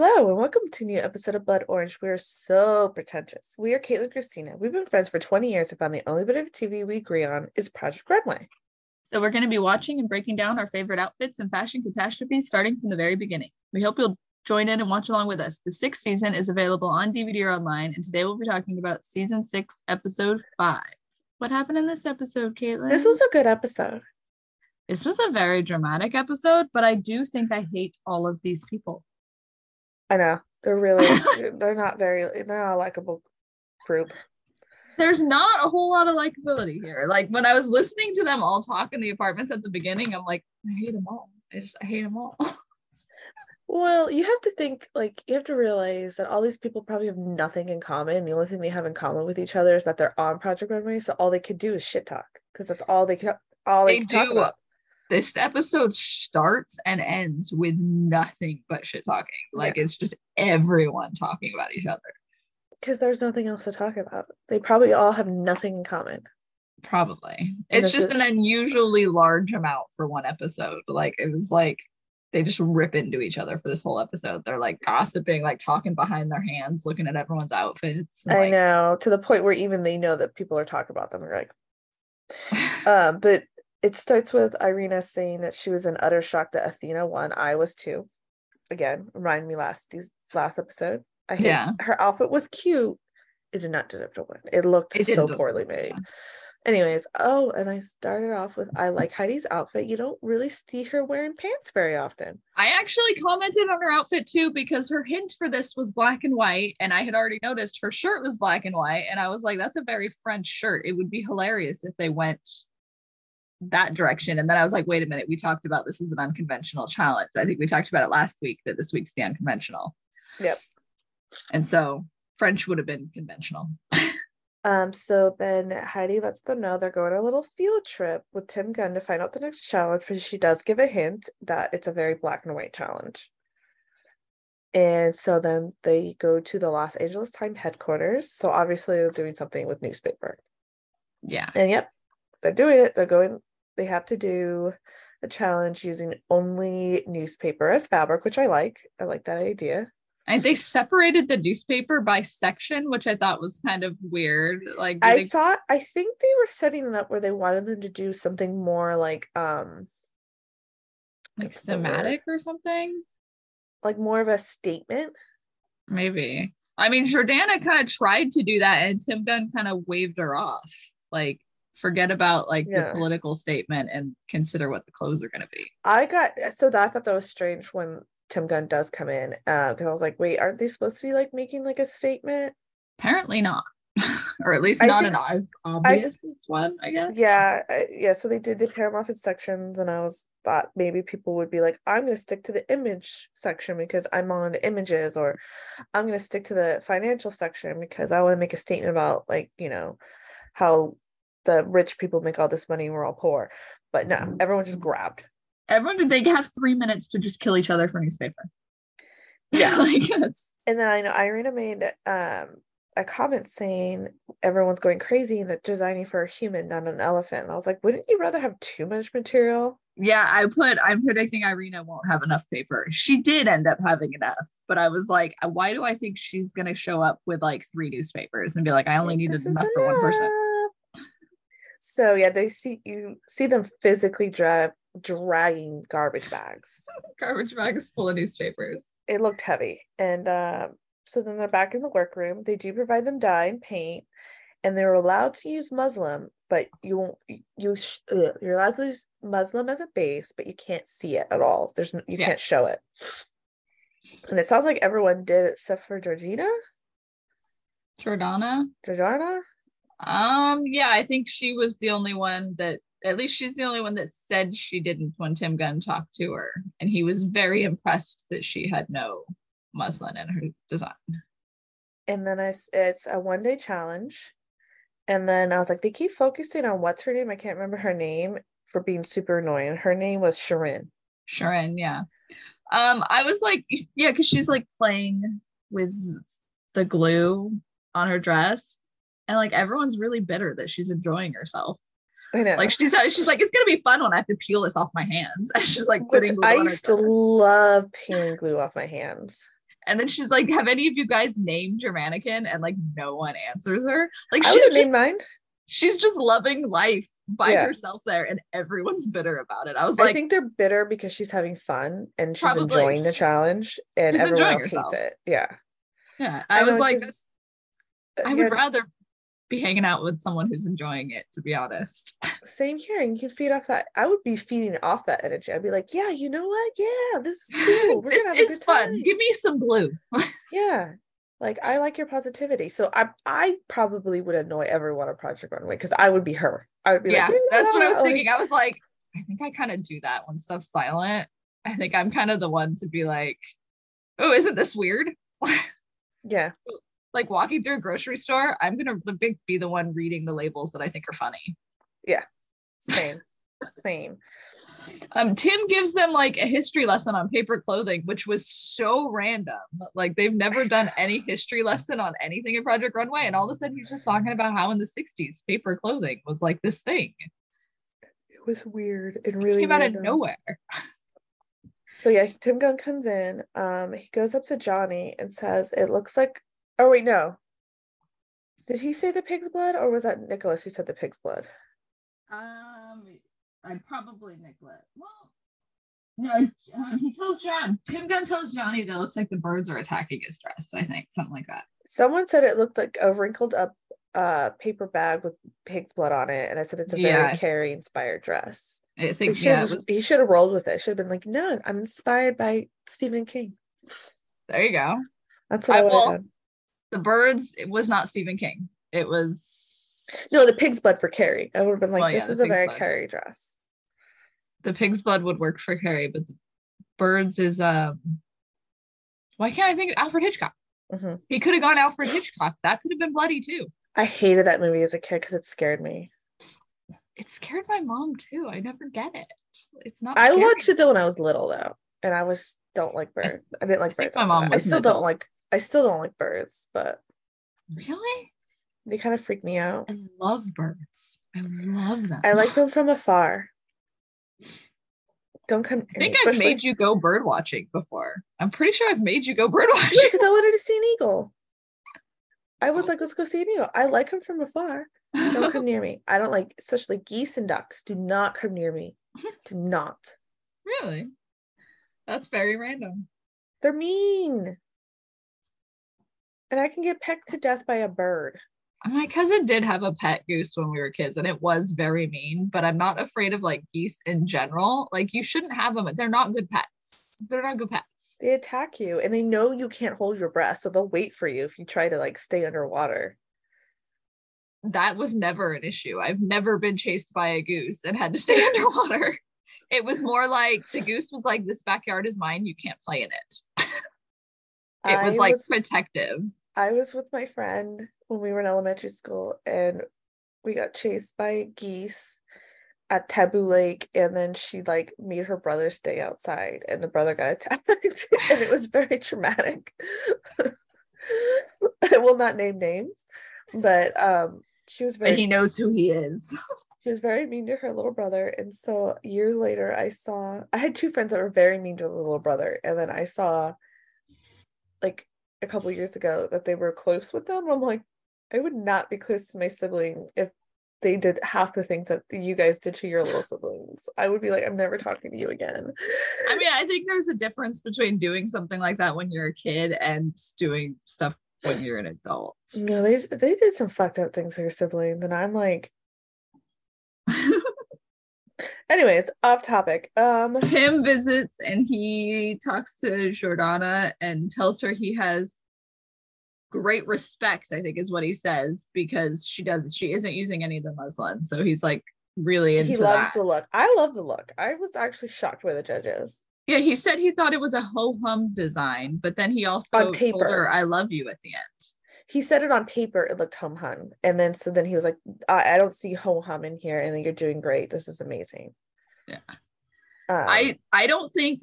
Hello and welcome to a new episode of Blood Orange. We are so pretentious. We are Caitlin Christina. We've been friends for 20 years and found the only bit of TV we agree on is Project Runway. So we're going to be watching and breaking down our favorite outfits and fashion catastrophes starting from the very beginning. We hope you'll join in and watch along with us. The sixth season is available on DVD or online, and today we'll be talking about season six, episode five. What happened in this episode, Caitlin? This was a good episode. This was a very dramatic episode, but I do think I hate all of these people. I know. They're really they're not very they're not a likable group. There's not a whole lot of likability here. Like when I was listening to them all talk in the apartments at the beginning, I'm like, I hate them all. I just I hate them all. Well, you have to think like you have to realize that all these people probably have nothing in common. The only thing they have in common with each other is that they're on Project Runway, so all they could do is shit talk because that's all they can all they, they can talk do. about. This episode starts and ends with nothing but shit talking. Like Yeah. it's just everyone talking about each other. Because there's nothing else to talk about. They probably all have nothing in common. Probably. And It's just is- an unusually large amount for one episode. Like it was like they just rip into each other for this whole episode. They're like gossiping, like talking behind their hands, looking at everyone's outfits. and, I like, know to the point where even they know that people are talking about them. You're like, um, but it starts with Irina saying that she was in utter shock that Althea won. I was too. Again, remind me last these last episode. I hate Yeah. her outfit was cute. It did not deserve to win. It looked It so poorly made. Anyways, oh, and I started off with I like Heidi's outfit. You don't really see her wearing pants very often. I actually commented on her outfit too because her hint for this was black and white, and I had already noticed her shirt was black and white, and I was like, "That's a very French shirt." It would be hilarious if they went that direction. And then I was like, "Wait a minute, we talked about this as an unconventional challenge. I think we talked about it last week that this week's the unconventional." Yep. And so French would have been conventional. Um, so then Heidi lets them know they're going on a little field trip with Tim Gunn to find out the next challenge, but she does give a hint that it's a very black and white challenge. And so then they go to the Los Angeles Times headquarters. So obviously they're doing something with newspaper. Yeah. And yep, they're doing it. They're going, they have to do a challenge using only newspaper as fabric, which I like. I like that idea. And they separated the newspaper by section, which I thought was kind of weird. Like, I they- thought I think they were setting it up where they wanted them to do something more like um like what's the word? thematic or something. like more of a statement. Maybe. I mean, Jordana kind of tried to do that, and Tim Gunn kind of waved her off. Like, forget about like Yeah. the political statement and consider what the clothes are going to be. I got so that I thought that was strange when Tim Gunn does come in uh, because I was like, wait, aren't they supposed to be like making like a statement? Apparently not, or at least not think- an as obvious as one, I guess. Yeah, I- yeah. So they did the pair them off in sections, and I was thought maybe people would be like, I'm gonna stick to the image section because I'm on images, or I'm gonna stick to the financial section because I want to make a statement about like you know how the rich people make all this money and we're all poor. But no, everyone just grabbed. Everyone did. They have three minutes to just kill each other for newspaper. Yeah. like And then I know Irina made um a comment saying everyone's going crazy and that designing for a human, not an elephant. And I was like, wouldn't you rather have too much material? yeah. I put. I'm predicting Irina won't have enough paper. She did end up having enough, but I was like, why do I think she's gonna show up with like three newspapers and be like, I only needed enough for one person. So yeah, they see you see them physically dra- dragging garbage bags. Garbage bags full of newspapers. It looked heavy, and um, so then they're back in the workroom. They do provide them dye and paint, and they're allowed to use muslin, but you won't. You sh- ugh, you're allowed to use muslin as a base, but you can't see it at all. There's no, you Yeah. can't show it. And it sounds like everyone did except for Georgina, Jordana. Jordana. Um, yeah, I think she was the only one that at least she's the only one that said she didn't when Tim Gunn talked to her. And he was very impressed that she had no muslin in her design. and then I, it's a one day challenge. And then I was like, they keep focusing on what's her name. I can't remember her name for being super annoying. Her name was Sharon. Sharon, yeah. Um, I was like, yeah, because she's like playing with the glue on her dress. And like everyone's really bitter that she's enjoying herself. I know. Like she's she's like, it's gonna be fun when I have to peel this off my hands. And she's like Which putting glue I used to love peeling glue off my hands. And then she's like, Have any of you guys named your mannequin? And like no one answers her. Like I she's would just, name mine. she's just loving life by Yeah. herself there, and everyone's bitter about it. I was I like, I think they're bitter because she's having fun and she's Probably. enjoying the challenge, and She's everyone else herself. hates it. Yeah, Yeah. I, was know, like, I would yeah, rather be hanging out with someone who's enjoying it, to be honest. same here. And you can feed off that. I would be feeding off that energy. I'd be like, yeah, you know what? Yeah, this is cool. We're this gonna have a is good fun. time. Give me some blue. Yeah. Like I like your positivity. So I I probably would annoy everyone on Project Runway because I would be her. I would be yeah, like, that's what I was "Yeah," like, thinking. I was like, I think I kind of do that when stuff's silent. I think I'm kind of the one to be like, oh, isn't this weird? Yeah. Like walking through a grocery store, I'm gonna be the one reading the labels that I think are funny. Yeah. Same. Same. Um, Tim gives them like a history lesson on paper clothing, which was so random. Like they've never done any history lesson on anything in Project Runway, and all of a sudden he's just talking about how in the '60s paper clothing was like this thing. It was weird and It really came out of nowhere. So yeah, Tim Gunn comes in. Um, he goes up to Johnny and says, "It looks like." Oh wait, no. Did he say the pig's blood, or was that Nicholas who said the pig's blood? Um, I'd probably neglect. Well, no, um, he tells John. Tim Gunn tells Johnny that it looks like the birds are attacking his dress. I think something like that. Someone said it looked like a wrinkled up uh paper bag with pig's blood on it, and I said it's a Yeah. very Carrie inspired dress. I think he yeah, should was, he should have rolled with it. Should have been like, no, I'm inspired by Stephen King. there you go. That's what I I, will- done. The birds. It was not Stephen King. It was No, the pig's blood for Carrie. I would have been like, Well, this is a very blood. Carrie dress. the pig's blood would work for Carrie, but the birds is um. Why can't I think of Alfred Hitchcock? Mhm. He could have gone Alfred Hitchcock. That could have been bloody too. I hated that movie as a kid because it scared me. It scared my mom too. I never get it. It's not. I scary. watched it though when I was little though, and I was don't like birds. I didn't like birds. my mom. I still don't like. I still don't like birds, but Really? they kind of freak me out. I love birds. I love them. I like them from afar. Don't come. I think I've made you go bird watching before. I'm pretty sure I've made you go bird Yeah, watching. because I wanted to see an eagle. I was oh. like, let's go see an eagle. I like them from afar. Don't come near me. I don't like, especially geese and ducks. Do not come near me. Do not. really? That's very random. They're mean. And I can get pecked to death by a bird. My cousin did have a pet goose when we were kids, and it was very mean. But I'm not afraid of like geese in general. Like you shouldn't have them. They're not good pets. They're not good pets. They attack you and they know you can't hold your breath, so they'll wait for you if you try to like stay underwater. That was never an issue. I've never been chased by a goose and had to stay underwater. It was more like the goose was like, "This backyard is mine. You can't play in it." It was I like was protective. I was with my friend when we were in elementary school and we got chased by geese at Taboo Lake and then she like made her brother stay outside and the brother got attacked and it was very traumatic. I will not name names, but um she was very But he knows who he is. she was very mean to her little brother and so years later i saw i had two friends that were very mean to the little brother and then i saw like a couple years ago that they were close with them i'm like i would not be close to my sibling if they did half the things that you guys did to your little siblings i would be like i'm never talking to you again I mean, I think there's a difference between doing something like that when you're a kid and doing stuff when you're an adult. no they they did some fucked up things to your sibling. and i'm like anyways off topic um Tim visits and he talks to Jordana and tells her he has great respect, I think is what he says, because she does she isn't using any of the muslin. So he's like really into he loves that. the look i love the look i was actually shocked by the judges yeah, he said he thought it was a ho hum design, but then he also On told her I love you at the end. He said it on paper it looked hum hum and then so then he was like I, I don't see ho hum in here and then you're doing great this is amazing Yeah. um, I I don't think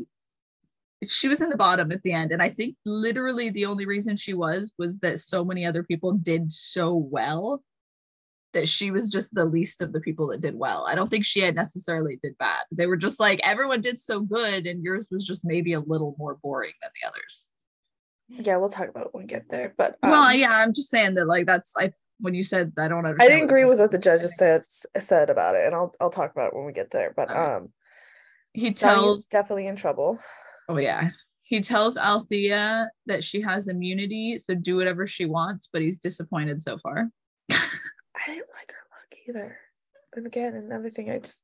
she was in the bottom at the end, and I think literally the only reason she was was that so many other people did so well that she was just the least of the people that did well. I don't think she had necessarily did bad. They were just like everyone did so good, and yours was just maybe a little more boring than the others. Yeah, we'll talk about it when we get there. But well, um, yeah, I'm just saying that like that's I when you said I don't understand. I didn't agree with what the judges said said about it, and I'll I'll talk about it when we get there. But um, He tells definitely in trouble. oh yeah. He tells Althea that she has immunity, so do whatever she wants, but he's disappointed so far. I didn't like her look either. And again, another thing I just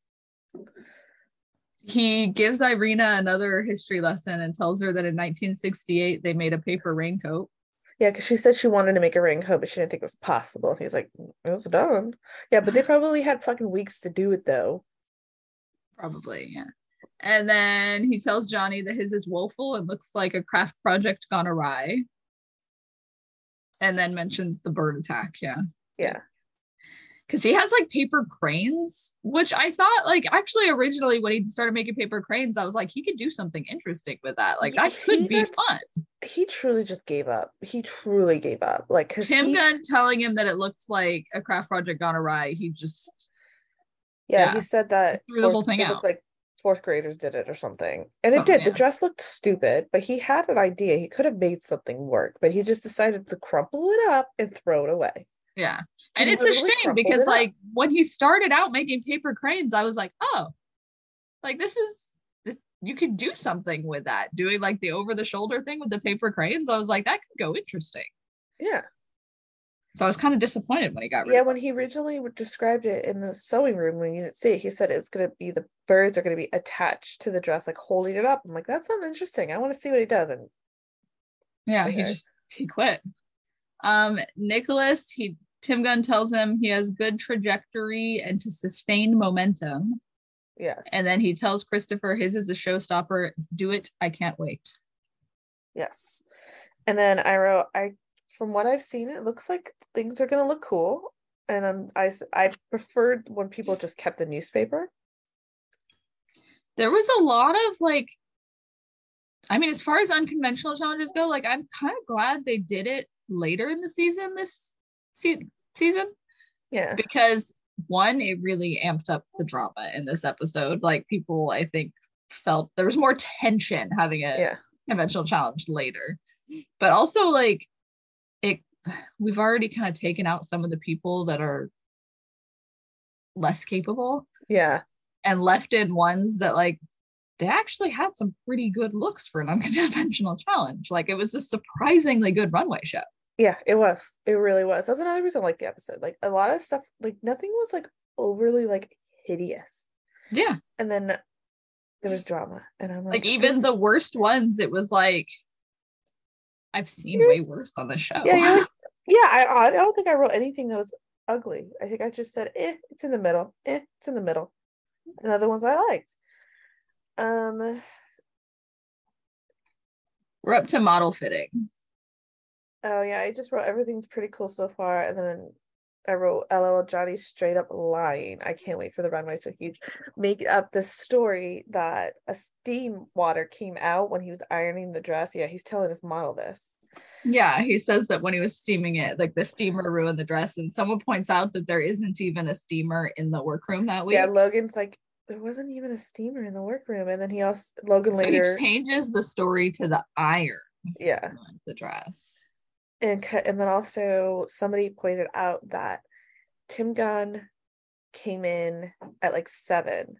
He gives Irina another history lesson and tells her that in 1968 they made a paper raincoat. yeah, because she said she wanted to make a raincoat, but she didn't think it was possible. He's like, mm, it was done. Yeah, but they probably had fucking weeks to do it though. Probably, yeah. And then he tells Johnny that his is woeful and looks like a craft project gone awry. And then mentions the bird attack, yeah. Yeah. Because he has like paper cranes, which I thought like actually originally when he started making paper cranes, I was like, he could do something interesting with that. Like Yeah, that could he be got- fun. He truly just gave up. He truly gave up. Like, Tim he, Gunn telling him that it looked like a craft project gone awry, he just yeah, yeah, he said that threw the whole thing out. looked like fourth graders did it or something. And it Something, did. The dress looked stupid, but he had an idea. He could have made something work, but he just decided to crumple it up and throw it away. Yeah. And it's a shame because like when he started out making paper cranes, I was like, oh, like this is this, you could do something with that. Doing like the over the shoulder thing with the paper cranes. I was like, that could go interesting. Yeah. So I was kind of disappointed when he got rid Yeah, when he originally described it in the sewing room when you didn't see it, he said it's gonna be the birds are gonna be attached to the dress, like holding it up. I'm like, that sounds interesting. I want to see what he does. And Yeah, he just he quit. Um, Nicholas, he Tim Gunn tells him he has good trajectory and to sustain momentum. yes. And then he tells Christopher his is a showstopper. Do it. I can't wait. Yes. And then I wrote, I from what I've seen, it looks like things are gonna look cool. And um, I preferred when people just kept the newspaper. there was a lot of like i mean as far as unconventional challenges go like i'm kind of glad they did it later in the season this se- season Yeah. because one it really amped up the drama in this episode like people i think felt there was more tension having a Yeah. conventional challenge later but also like it we've already kind of taken out some of the people that are less capable Yeah. and left in ones that like they actually had some pretty good looks for an unconventional challenge. Like it was a surprisingly good runway show. Yeah, it was. It really was. That's another reason I like the episode. Like a lot of stuff, like nothing was like overly like hideous. Yeah. And then there was drama. And I'm like, Like even this- the worst ones, it was like I've seen way worse on the show. Yeah, like, yeah, I I don't think I wrote anything that was ugly. I think I just said, eh, it's in the middle. Eh, it's in the middle. And other ones I liked. Um, We're up to model fitting. Oh yeah, I just wrote everything's pretty cool so far. And then I wrote LOL Johnny straight up lying. I can't wait for the runway so huge. Make up the story that a steam water came out when he was ironing the dress. Yeah, he's telling his model this. Yeah, he says that when he was steaming it, like the steamer ruined the dress, and someone points out that there isn't even a steamer in the workroom that week. Yeah, Logan's like, there wasn't even a steamer in the workroom. And then he also Logan so later, he changes the story to the iron yeah. the dress. And and then also somebody pointed out that Tim Gunn came in at like seven,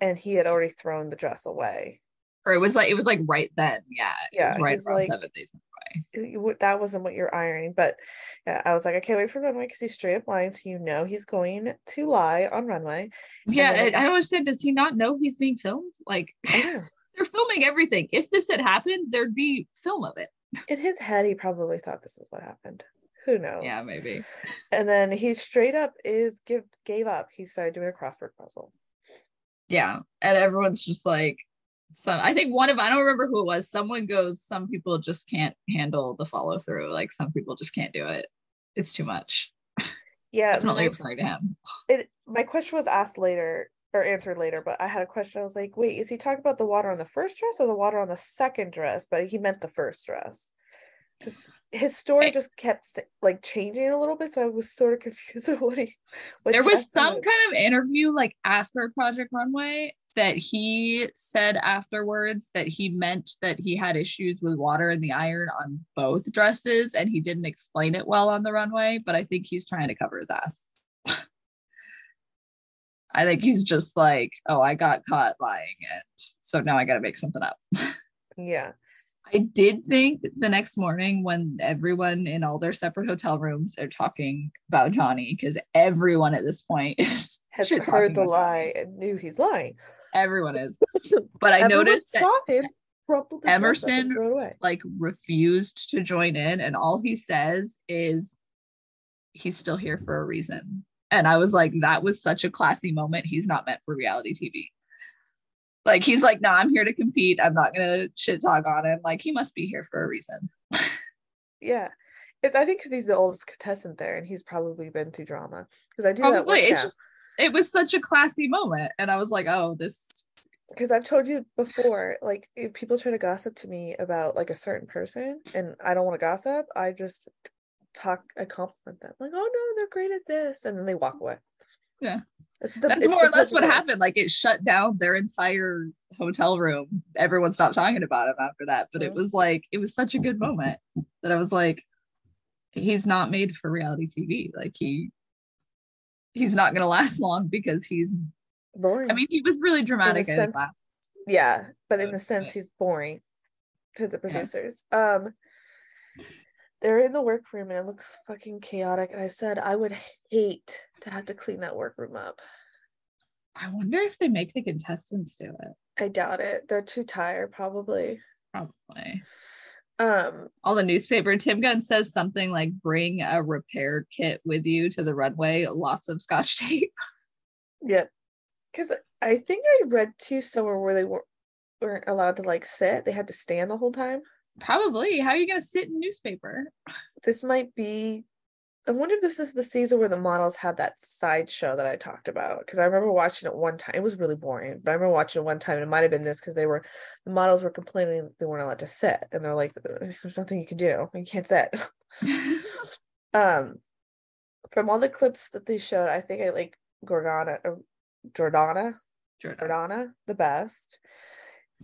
and he had already thrown the dress away. Or it was like it was like right then. Yeah. It Yeah, was right around like- seven days away. That wasn't what you're ironing, but yeah, I was like, I can't wait for runway because he's straight up lying, so you know he's going to lie on runway. Yeah, then I, I don't understand. Does he not know he's being filmed? Like they're filming everything. If this had happened, there'd be film of it. In his head, he probably thought this is what happened. Who knows? Yeah, maybe. And then he straight up is give gave up. He started doing a crossword puzzle. Yeah. And everyone's just like some I think one of I don't remember who it was. Someone goes, some people just can't handle the follow through. Like some people just can't do it. It's too much. Yeah, Definitely referring to him. it my question was asked later or answered later, but I had a question. I was like, wait, is he talking about the water on the first dress or the water on the second dress? But he meant the first dress. Because his story just kept like changing a little bit, so I was sort of confused of what he. What there was some kind of interview like after Project Runway. that he said afterwards that he meant that he had issues with water in the iron on both dresses and he didn't explain it well on the runway, but I think he's trying to cover his ass. I think he's just like, oh, I got caught lying and so now I got to make something up. yeah. I did think the next morning when everyone in all their separate hotel rooms are talking about Johnny because everyone at this point is Has heard the lie and knew he's lying. Everyone is. But I noticed that saw him crumpled the dress up and Emerson- threw it away. like refused to join in and all he says is he's still here for a reason. And I was like, that was such a classy moment. He's not meant for reality TV. Like he's like, no, I'm here to compete. I'm not gonna shit talk on him. Like he must be here for a reason. Yeah. It, I think because he's the oldest contestant there and he's probably been through drama. Because I do that Probably. It's just it was such a classy moment. And I was like, oh, this because I've told you before, like if people try to gossip to me about like a certain person and I don't want to gossip, I just talk, I compliment them. Like, oh no, they're great at this. And then they walk away. Yeah. The, that's more or less what way. happened. Like it shut down their entire hotel room. Everyone stopped talking about him after that. But it Mhm. was like it was such a good moment that I was like, he's not made for reality TV. Like he he's not gonna last long because he's Boring. I mean he was really dramatic at sense- last. yeah, but in the sense he's boring to the Yeah. producers. Um they're in the workroom and it looks fucking chaotic. And I said I would hate to have to clean that workroom up. I wonder if they make the contestants do it. I doubt it. They're too tired, probably. Probably. Um, All the newspaper, Tim Gunn says something like bring a repair kit with you to the runway, lots of scotch tape. yeah. Cause I think I read too somewhere where they were weren't allowed to like sit. They had to stand the whole time. Probably. How are you gonna sit in newspaper? This might be I wonder if this is the season where the models had that sideshow that I talked about. Because I remember watching it one time. It was really boring, but I remember watching it one time, and it might have been this because they were the models were complaining they weren't allowed to sit, and they're like, "There's nothing you can do. You can't sit." um, from all the clips that they showed, I think I like Gorgana, or Jordana, Jordan. Jordana the best,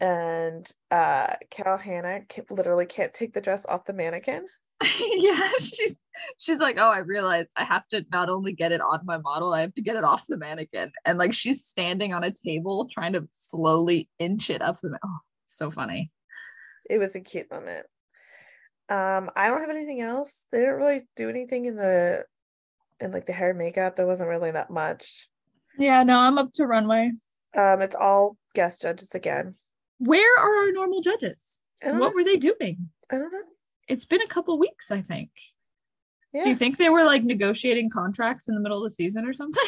and uh, Carol Hannah literally can't take the dress off the mannequin. yeah, she's she's like, oh, I realized I have to not only get it on my model, I have to get it off the mannequin. And like she's standing on a table trying to slowly inch it up the oh, so funny. it was a cute moment. Um, I don't have anything else. They didn't really do anything in the in like the hair and makeup. There wasn't really that much. Yeah, no, I'm up to runway. Um, it's all guest judges again. Where are our normal judges? What know. were they doing? I don't know. It's been a couple weeks, I think. Yeah, Do you think they were like negotiating contracts in the middle of the season or something?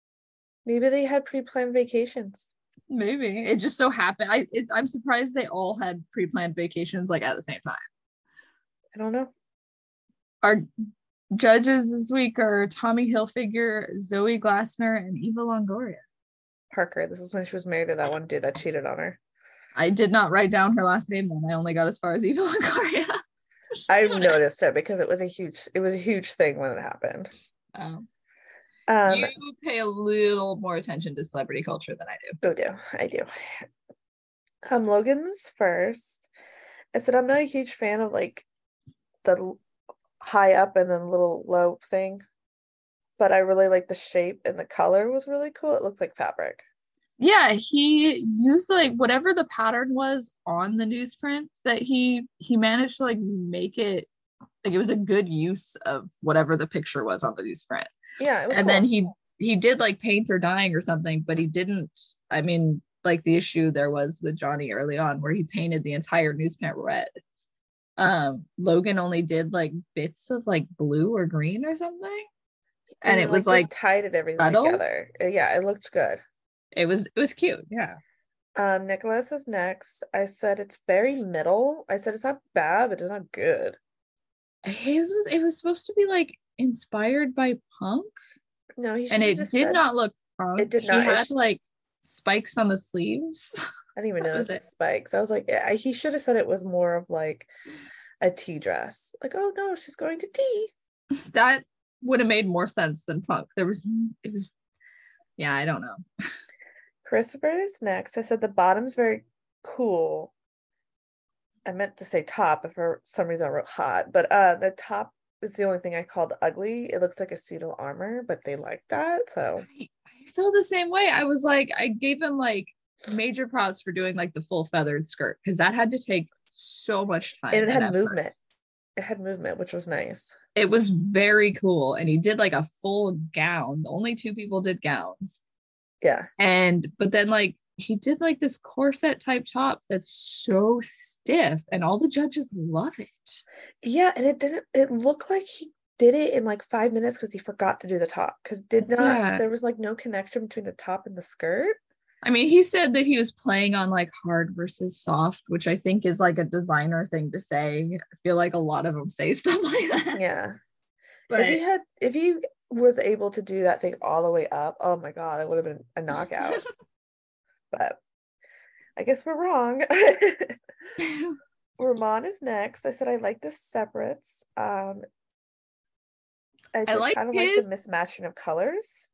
maybe they had pre-planned vacations. Maybe it just so happened. I it, I'm surprised they all had pre-planned vacations like at the same time. I don't know. Our judges this week are Tommy Hilfiger, Zoe Glassner, and Eva Longoria. Parker. This is when she was married to that one dude that cheated on her. I did not write down her last name then. I only got as far as Eva Longoria. I noticed it because it was a huge it was a huge thing when it happened. Um, Um you pay a little more attention to celebrity culture than I do. I do. I do. Um, Logan's first. I said I'm not a huge fan of like the high up and then little low thing, but I really like the shape and the color was really cool. It looked like fabric. Yeah, he used like whatever the pattern was on the newsprint that he he managed to like make it like it was a good use of whatever the picture was on the newsprint. Yeah, and cool. then he he did like paint or dyeing or something but he didn't i mean like the issue there was with johnny early on where he painted the entire newsprint red um logan only did like bits of like blue or green or something and he, it was just like tied it everything subtle. together. Uh, Yeah, it looked good. It was it was cute yeah Um, Nicholas is next. I said it's very middle. I said it's not bad, but it's not good. his was it was supposed to be like inspired by punk No, he and it did said- not look punk It did he not. It had like spikes on the sleeves I didn't even notice the it. spikes. I was like, yeah, he should have said it was more of like a tea dress. Like, oh no, she's going to tea. that would have made more sense than punk there was it was yeah i don't know Christopher is next. I said the bottom's very cool. I meant to say top, but for some reason I wrote hot. But uh the top is the only thing I called ugly. It looks like a pseudo armor, but they like that. So I, I feel the same way. I was like, I gave him like major props for doing like the full feathered skirt because that had to take so much time. and it had effort. movement. It had movement, which was nice. It was very cool. And he did like a full gown. Only two people did gowns. Yeah. And but then like he did like this corset type top that's so stiff and all the judges love it. Yeah, and it didn't it looked like he did it in like five minutes because he forgot to do the top. Because did not Yeah. there was like no connection between the top and the skirt. I mean, he said that he was playing on like hard versus soft, which I think is like a designer thing to say. I feel like a lot of them say stuff like that. Yeah. But if he had if he was able to do that thing all the way up, oh my god, it would have been a knockout. but I guess we're wrong. Ramon is next. I said I like the separates. Um I, did liked kind of like the mismatching of colors.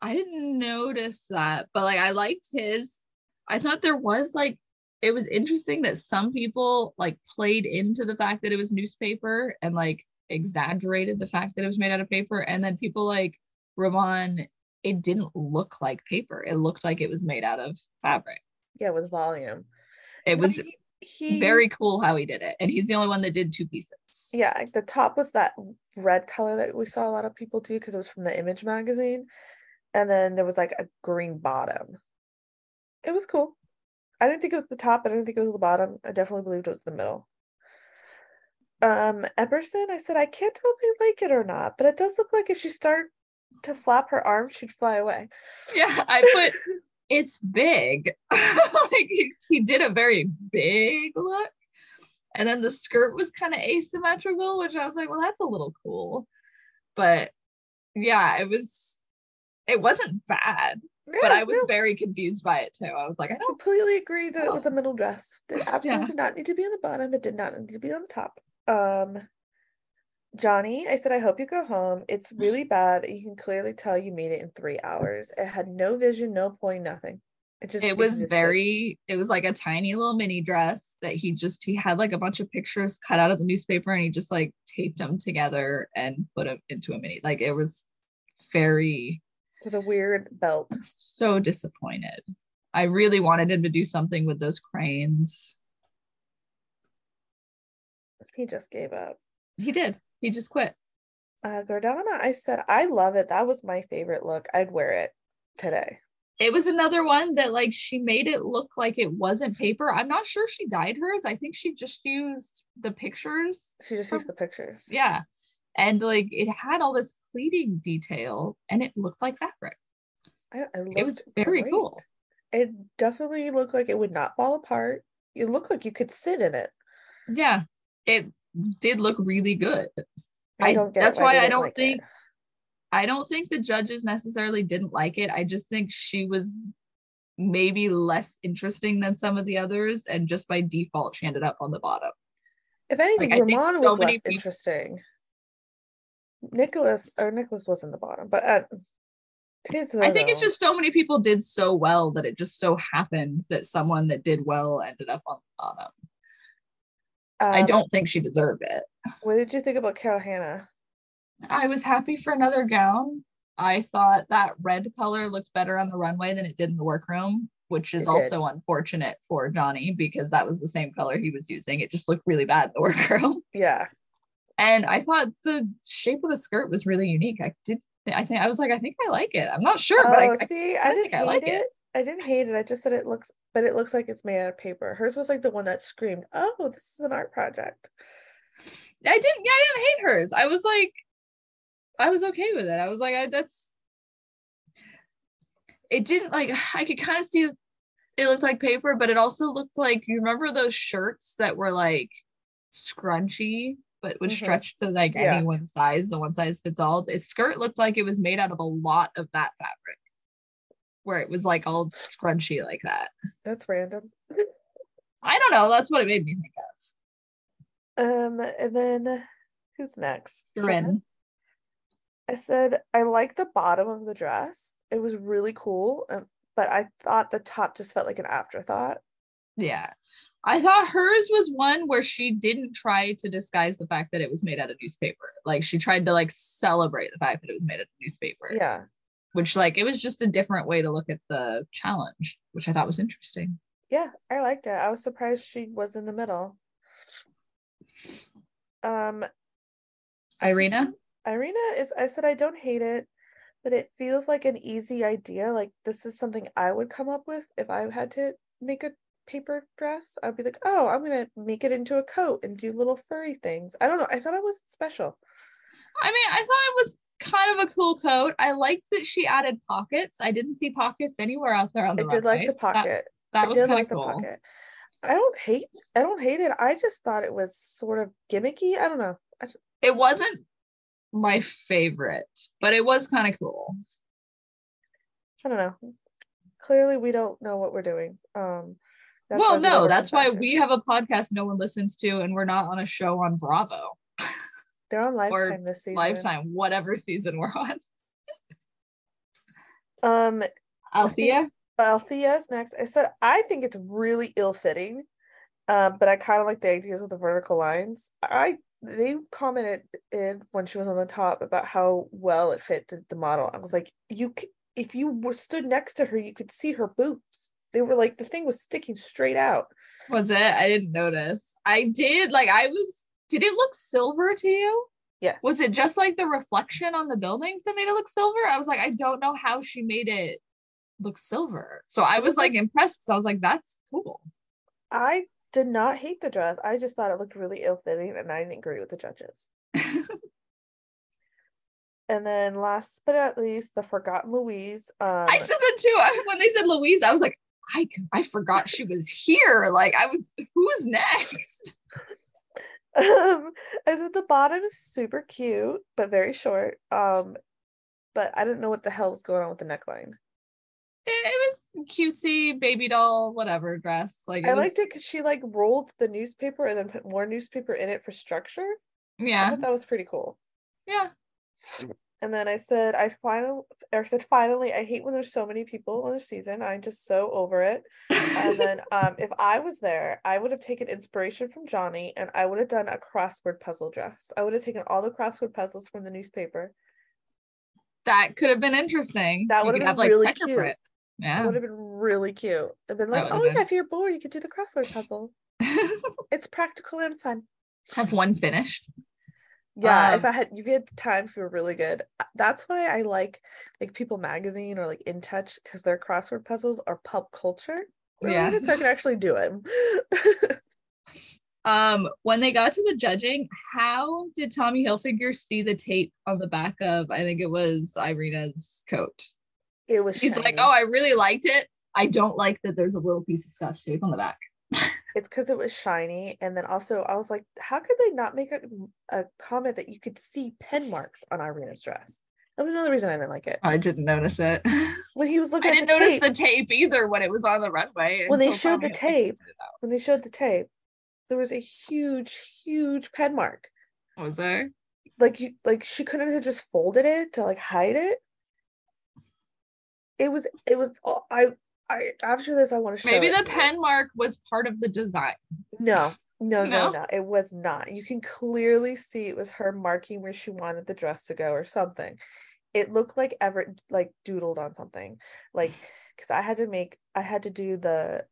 I didn't notice that, but like I liked his. I thought there was like it was interesting that some people like played into the fact that it was newspaper and like exaggerated the fact that it was made out of paper, and then people like Ramon, it didn't look like paper. It looked like it was made out of fabric. Yeah, with volume. It was He- he very cool how he did it, and he's the only one that did two pieces. yeah the top was that red color that we saw a lot of people do because it was from the image magazine and then there was like a green bottom it was cool i didn't think it was the top i didn't think it was the bottom i definitely believed it was the middle um epperson i said i can't tell if I like it or not but it does look like if she started to flap her arms she'd fly away Yeah, I put it's big. like he, did a very big look. And then the skirt was kind of asymmetrical, which I was like, well, that's a little cool. But yeah, it was it wasn't bad, but I was no, very confused by it too. I was like, I don't completely agree that it was a middle dress it absolutely Yeah. did not need to be on the bottom it did not need to be on the top um Johnny, I said, I hope you go home. It's really bad. You can clearly tell you made it in three hours. It had no vision, no point, nothing. It just it was very it was like a tiny little mini dress that he just he had like a bunch of pictures cut out of the newspaper and he just like taped them together and put them into a mini like it was very with a weird belt. so disappointed i really wanted him to do something with those cranes He just gave up. he did he just quit Uh Gordana, I said, I love it. That was my favorite look. I'd wear it today. it was another one that like she made it look like it wasn't paper i'm not sure she dyed hers i think she just used the pictures She just from- used the pictures. Yeah. And like it had all this pleating detail and it looked like fabric. I, it, It was very great. cool. It definitely looked like it would not fall apart. It looked like you could sit in it. Yeah. It did look really good. I, I- don't get that's why, I don't like it. think- I don't think the judges necessarily didn't like it. I just think she was maybe less interesting than some of the others. And just by default, she ended up on the bottom. If anything, think Ramon so was less peop- interesting. Nicholas or Nicholas was in the bottom, but uh, I think it's just so many people did so well that it just so happened that someone that did well ended up on the bottom. I um, don't think she deserved it. What did you think about Carol Hannah? I was happy for another gown. I thought that red color looked better on the runway than it did in the workroom, which is It did. also unfortunate for Johnny because that was the same color he was using. It just looked really bad in the workroom. Yeah, And I thought the shape of the skirt was really unique. I did I think I was like, I think I like it. I'm not sure, but I, oh, I- see, I I didn't think I like it. it. I didn't hate it. I just said it looks, but it looks like it's made out of paper. Hers was like the one that screamed, "Oh, this is an art project." I didn't yeah, I didn't hate hers. I was like, I was okay with it. I was like, I, that's it didn't like I could kind of see it looked like paper, but it also looked like you remember those shirts that were like scrunchy but would Mhm. stretch to like Yeah. any one size, the one size fits all. The skirt looked like it was made out of a lot of that fabric. Where it was like all scrunchy like that. That's random. I don't know. That's what it made me think of. Um, and then who's next? Corinne. I said I like the bottom of the dress. It was really cool, and but I thought the top just felt like an afterthought. Yeah. I thought hers was one where she didn't try to disguise the fact that it was made out of newspaper. Like she tried to like celebrate the fact that it was made out of newspaper. Yeah. Which like it was just a different way to look at the challenge, which I thought was interesting. Yeah, I liked it. I was surprised she was in the middle. Um Irina? Irina is I said I don't hate it, but it feels like an easy idea. Like this is something I would come up with if I had to make a paper dress. I'd be like, oh, I'm gonna make it into a coat and do little furry things. I don't know. I thought it was special. I mean, I thought it was kind of a cool coat. I liked that she added pockets. I didn't see pockets anywhere out there on the I did like the pocket. That, that I was kind like of the cool. pocket. I don't hate I don't hate it. I just thought it was sort of gimmicky. I don't know. I just, It wasn't my favorite, but it was kind of cool. I don't know. Clearly we don't know what we're doing. Um that's well, no, that's why we have a podcast no one listens to, and we're not on a show on Bravo, they're on lifetime this season. Lifetime, whatever season we're on. Um Althea, Althea's next. I said I think it's really ill-fitting, um, but I kind of like the ideas of the vertical lines. I they commented in when she was on the top about how well it fit the, model. I was like, you if you were stood next to her, you could see her boobs. They were like the thing was sticking straight out. was it? I didn't notice. I did like I was. Did it look silver to you? Yes. Was it just like the reflection on the buildings that made it look silver? I was like, I don't know how she made it look silver. So I was like impressed because I was like, that's cool. I did not hate the dress. I just thought it looked really ill-fitting, and I didn't agree with the judges. And then last but not least, the Forgotten Louise. Um, I said that too. I, when they said Louise, I was like, I I forgot she was here. Like I was, who's next? um I said the bottom is super cute but very short. Um but I didn't know what the hell hell's going on with the neckline. It, it was cutesy baby doll, whatever dress. Like it I was, liked it because she like rolled the newspaper and then put more newspaper in it for structure. I Yeah, thought that was pretty cool. yeah. And then I said I final or said finally I hate when there's so many people in a season. I'm just so over it. And then um if I was there, I would have taken inspiration from Johnny and I would have done a crossword puzzle dress. I would have taken all the crossword puzzles from the newspaper. that could have been interesting. That would've been have, like, really cute. It Yeah. would have been really cute. I've been like, oh would've yeah, if you're bored, you could do the crossword puzzle. It's practical and fun. have one finished. Yeah, if Um, I had if you had time for really good. That's why I like like People Magazine or like In Touch because their crossword puzzles are pop culture Yeah. related, so I can actually do it Um, when they got to the judging, how did Tommy Hilfiger see the tape on the back of I think it was Irina's coat? it was He's like. Oh, I really liked it. I don't like that there's a little piece of scotch tape on the back. It's because it was shiny, and then also I was like, how could they not make a, a comment that you could see pen marks on Irina's dress? That was another reason I didn't like it. I didn't notice it. When he was looking i didn't the notice tape, the tape either when it was on the runway. When they showed the tape. pointed it out. when they showed the tape, there was a huge, huge pen mark. Was there? Like you, like she couldn't have just folded it to like hide it. It was, it was. all- I, I after this, I want to show. Maybe the pen mark was part of the design. No, no, no, No? no. It was not. You can clearly see it was her marking where she wanted the dress to go or something. It looked like Everett like doodled on something. Like because I had to make I had to do the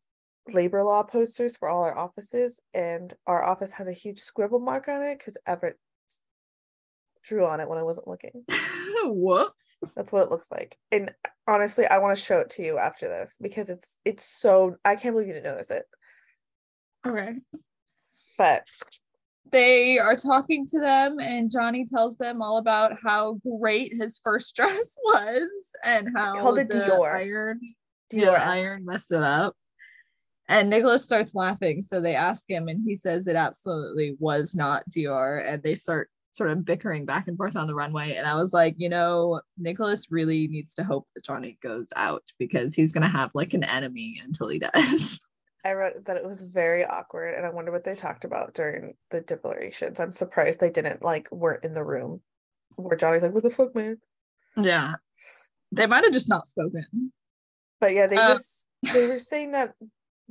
labor law posters for all our offices and our office has a huge scribble mark on it because Everett drew on it when I wasn't looking. Whoop. That's what it looks like. And honestly, I want to show it to you after this because it's it's so I can't believe you didn't notice it. Okay. But They are talking to them, and Johnny tells them all about how great his first dress was and how called it the Dior. iron yeah, iron messed it up. And Nicholas starts laughing, so they ask him, and he says it absolutely was not Dior. And they start sort of bickering back and forth on the runway. And I was like, you know, Nicholas really needs to hope that Johnny goes out because he's gonna have like an enemy until he does. I wrote that it was very awkward, and I wonder what they talked about during the deliberations. I'm surprised they didn't like weren't in the room where Johnny's like, "What the fuck, man?" yeah, they might have just not spoken. But yeah, they Uh, just they were saying that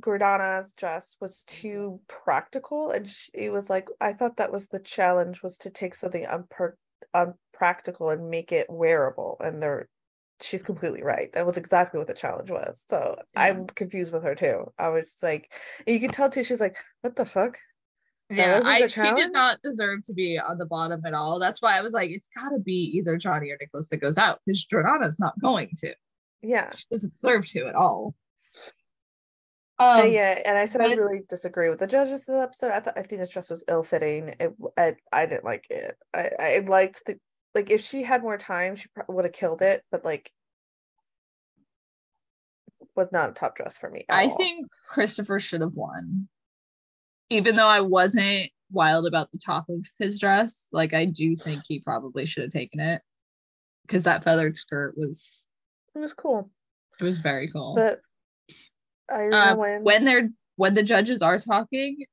Gordana's dress was too practical, and she was like, I thought that was the challenge was to take something unper- unpractical and make it wearable, and they're she's completely right. That was exactly what the challenge was. So Yeah. I'm confused with her too. I was like, you can tell too. She's like, what the fuck? Yeah, I she did not deserve to be on the bottom at all. That's why I was like, it's got to be either Johnny or Nicholas that goes out because Gordana's not going to. Yeah. She doesn't deserve to at all. Um, yeah, and I said I really disagree with the judges of the episode. I thought I think this dress was ill fitting. It I, I didn't like it. I I liked the like if she had more time, she probably would have killed it. But like, was not a top dress for me. I all. think Christopher should have won. Even though I wasn't wild about the top of his dress, like I do think he probably should have taken it because that feathered skirt was it was cool, it was very cool. but Irina Uh, wins. when they're when the judges are talking,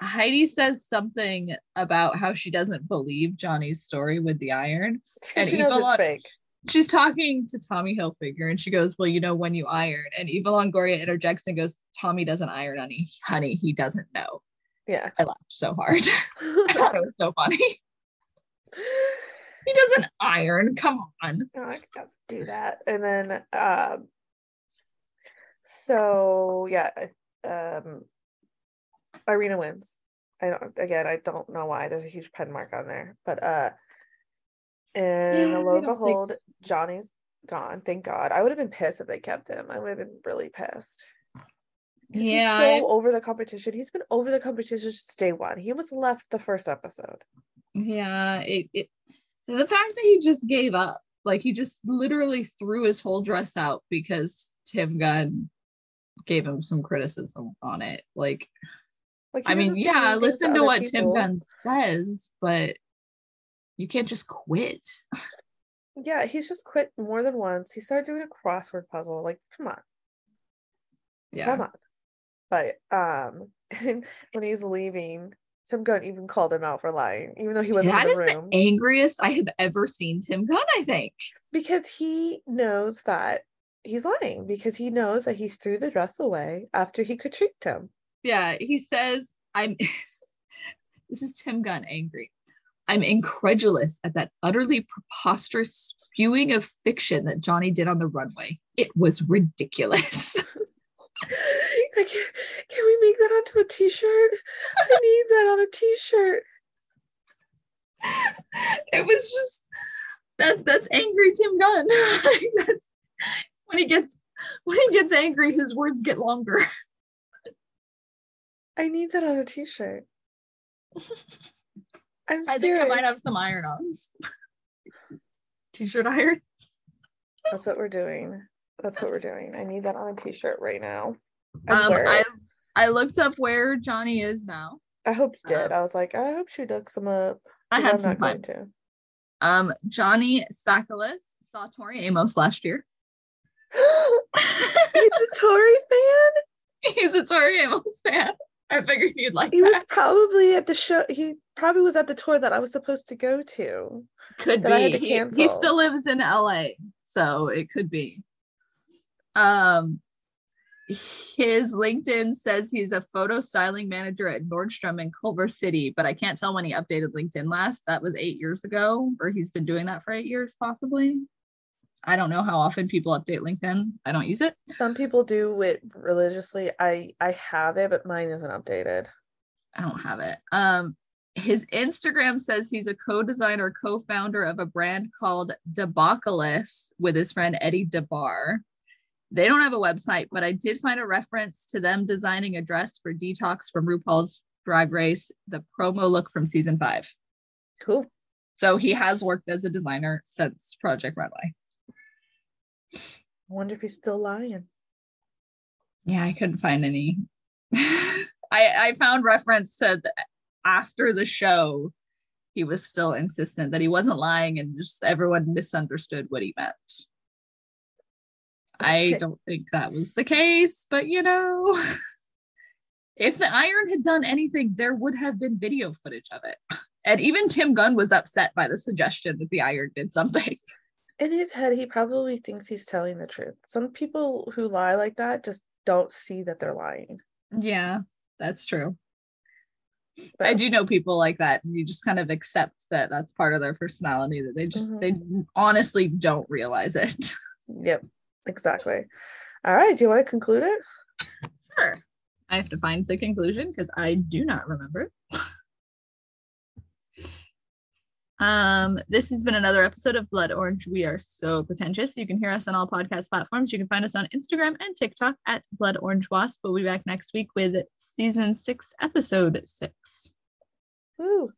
Heidi says something about how she doesn't believe Johnny's story with the iron. and she knows Eva it's Lon- fake. She's talking to Tommy Hilfiger and she goes, Well, you know, when you iron, and Eva Longoria interjects and goes, Tommy doesn't iron, honey. Honey, he doesn't know. Yeah. I laughed so hard. I thought it was so funny. He doesn't iron. Come on. No, I could just do that. And then um so yeah, um Irina wins. I don't again I don't know why. There's a huge pen mark on there. But uh and Yeah, lo and don't think- behold, Johnny's gone. Thank God. I would have been pissed if they kept him. I would have been really pissed. Yeah, He's I- so over the competition. He's been over the competition since day one. He was left the first episode. Yeah, it, it the fact that he just gave up, like he just literally threw his whole dress out because Tim Gunn gave him some criticism on it. Like, Like I mean, yeah, listen to other what Tim people. Gunn says, but you can't just quit. Yeah, he's just quit more than once. He started doing a crossword puzzle. Like, come on. Yeah. Come on. But um when he's leaving, Tim Gunn even called him out for lying, even though he wasn't That in is the the room. angriest I have ever seen Tim Gunn, I think. because he knows that he's lying, because he knows that he threw the dress away after he critiqued him. Yeah, he says, I'm this is Tim Gunn angry. I'm incredulous at that utterly preposterous spewing of fiction that Johnny did on the runway. It was ridiculous. Like, can we make that onto a t-shirt? I need that on a t-shirt. it was just that's that's angry Tim Gunn. that's when he gets when he gets angry, his words get longer. I need that on a t-shirt. I'm I think. I might have some iron-ons. T-shirt iron. That's what we're doing. That's what we're doing. I need that on a t-shirt right now. Um, I. I looked up where Johnny is now. I hope you did. um, I was like, I hope she looks him up. I had I'm some time. to. Um, Johnny Sakalis saw Tori Amos last year. He's a Tori fan. He's a Tori Amos fan. I figured you'd like He that. was probably at the show. He probably was at the tour that I was supposed to go to. could that I had be. He, he still lives in LA, so it could be. Um, his LinkedIn says he's a photo styling manager at Nordstrom in Culver City, but I can't tell when he updated LinkedIn last. That was eight years ago, or he's been doing that for eight years, possibly. I don't know how often people update LinkedIn. I don't use it. Some people do it religiously. I I have it, but mine isn't updated. I don't have it. Um, his Instagram says he's a co-designer, co-founder of a brand called Debacalus with his friend Eddie DeBar. They don't have a website, but I did find a reference to them designing a dress for Detox from RuPaul's Drag Race, the promo look from season five. Cool. So he has worked as a designer since Project Runway. I wonder if he's still lying. Yeah, I couldn't find any. I I found reference to the, after the show, he was still insistent that he wasn't lying and just everyone misunderstood what he meant. I don't think that was the case, but you know, if the Iron had done anything, there would have been video footage of it. And even Tim Gunn was upset by the suggestion that the Iron did something. in his head, he probably thinks he's telling the truth. Some people who lie like that just don't see that they're lying. Yeah, that's true. But I do know people like that, and you just kind of accept that that's part of their personality. That they just Mhm. they honestly don't realize it. Yep, exactly. All right, do you want to conclude it? sure, I have to find the conclusion because I do not remember. Um, this has been another episode of Blood Orange. We are so pretentious. You can hear us on all podcast platforms. You can find us on Instagram and TikTok at Blood Orange Wasp. We'll be back next week with season six, episode six. Woo.